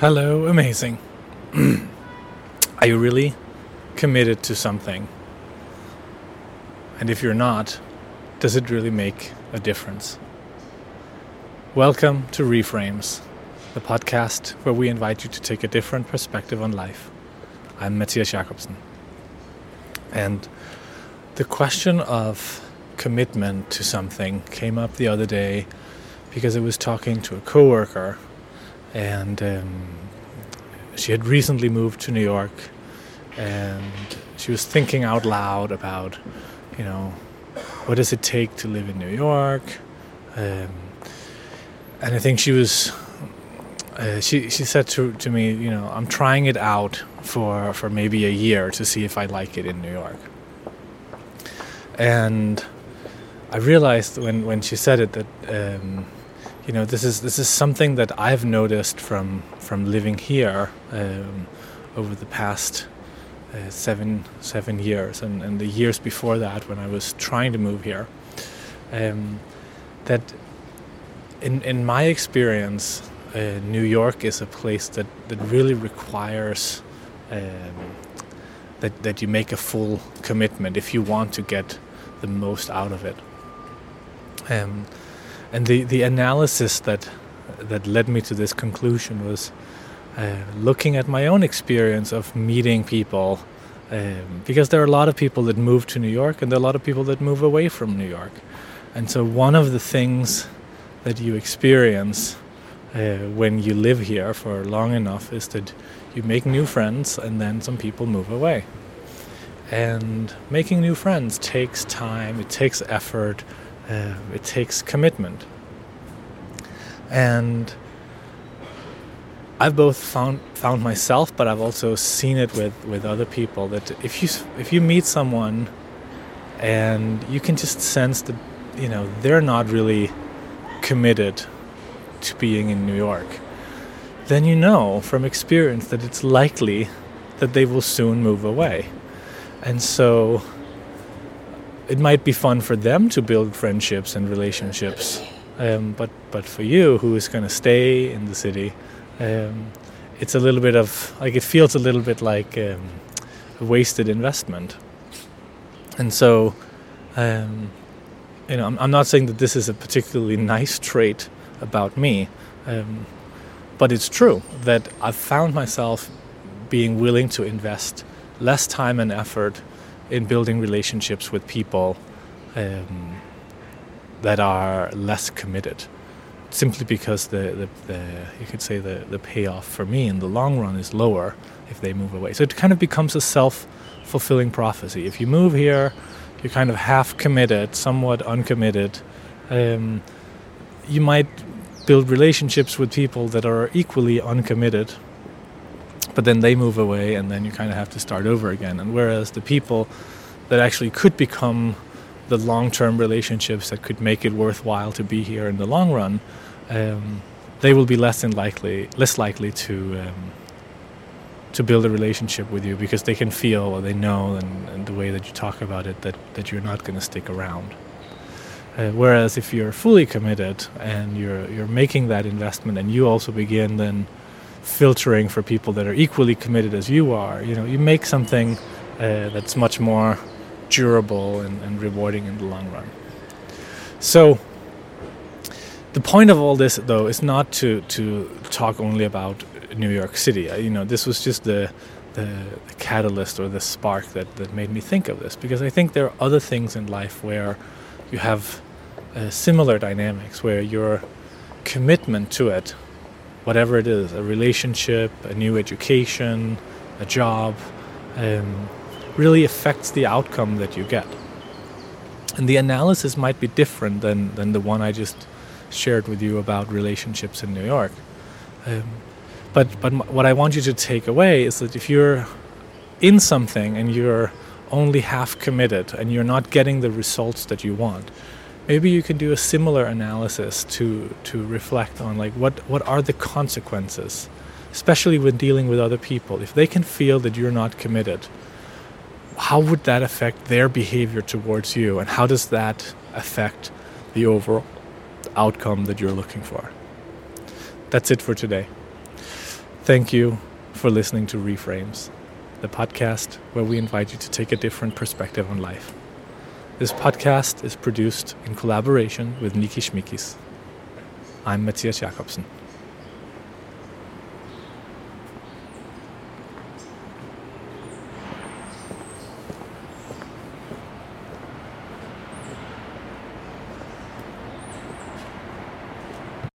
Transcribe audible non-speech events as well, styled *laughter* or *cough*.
Hello, amazing. *clears throat* Are you really committed to something? And if you're not, does it really make a difference? Welcome to Reframes, the podcast where we invite you to take a different perspective on life. I'm Matthias Jakobsen. And the question of commitment to something came up the other day because I was talking to a coworker and um, she had recently moved to New York, and she was thinking out loud about, you know, what does it take to live in New York, um, and I think she was. Uh, she she said to to me, you know, I'm trying it out for for maybe a year to see if I like it in New York. And I realized when when she said it that um, you know this is this is something that I've noticed from from living here um, over the past uh, seven seven years and, and the years before that when I was trying to move here um, that in in my experience uh, New York is a place that, that really requires um, that that you make a full commitment if you want to get the most out of it. Um, and the, the analysis that that led me to this conclusion was uh, looking at my own experience of meeting people um, because there are a lot of people that move to New York and there are a lot of people that move away from New York. And so one of the things that you experience uh, when you live here for long enough is that you make new friends and then some people move away. And making new friends takes time it takes effort uh, it takes commitment. And I've both found found myself, but I've also seen it with, with other people that if you if you meet someone and you can just sense that you know they're not really committed to being in New York, then you know from experience that it's likely that they will soon move away. And so it might be fun for them to build friendships and relationships, um, but but for you, who is going to stay in the city, um, it's a little bit of like it feels a little bit like um, a wasted investment. And so, um, you know, I'm, I'm, not saying that this is a particularly *laughs* nice trait about me, um, but it's true that I've found myself being willing to invest less time and effort in building relationships with people um, that are less committed simply because the, the, the, you could say the, the payoff for me in the long run is lower if they move away. So it kind of becomes a self-fulfilling prophecy. If you move here you're kind of half committed somewhat uncommitted. Um, you might build relationships with people that are equally uncommitted but then they move away and then you kind of have to start over again. And whereas the people that actually could become the long-term relationships that could make it worthwhile to be here in the long run um, they will be less than likely less likely to um, to build a relationship with you because they can feel or they know and, and the way that you talk about it that, that you're not going to stick around. Uh, whereas if you're fully committed and you're you're making that investment and you also begin then filtering for people that are equally committed as you are. You know, you make something uh, that's much more durable and, and rewarding in the long run. So, the point of all this, though, is not to to talk only about New York City. You know, this was just the the, catalyst or the spark that, that made me think of this because I think there are other things in life where you have uh, similar dynamics where your commitment to it whatever it is a relationship, a new education, a job um, really affects the outcome that you get. And the analysis might be different than, than the one I just shared with you about relationships in New York. Um, but, but what I want you to take away is that if you're in something and you're only half committed and you're not getting the results that you want, maybe you can do a similar analysis to to reflect on like what what are the consequences especially when dealing with other people. If they can feel that you're not committed how would that affect their behavior towards you? And how does that affect the overall outcome that you're looking for? That's it for today. Thank you for listening to Reframes, the podcast where we invite you to take a different perspective on life. This podcast is produced in collaboration with Niki Schmikis. I'm Matthias Jakobsen.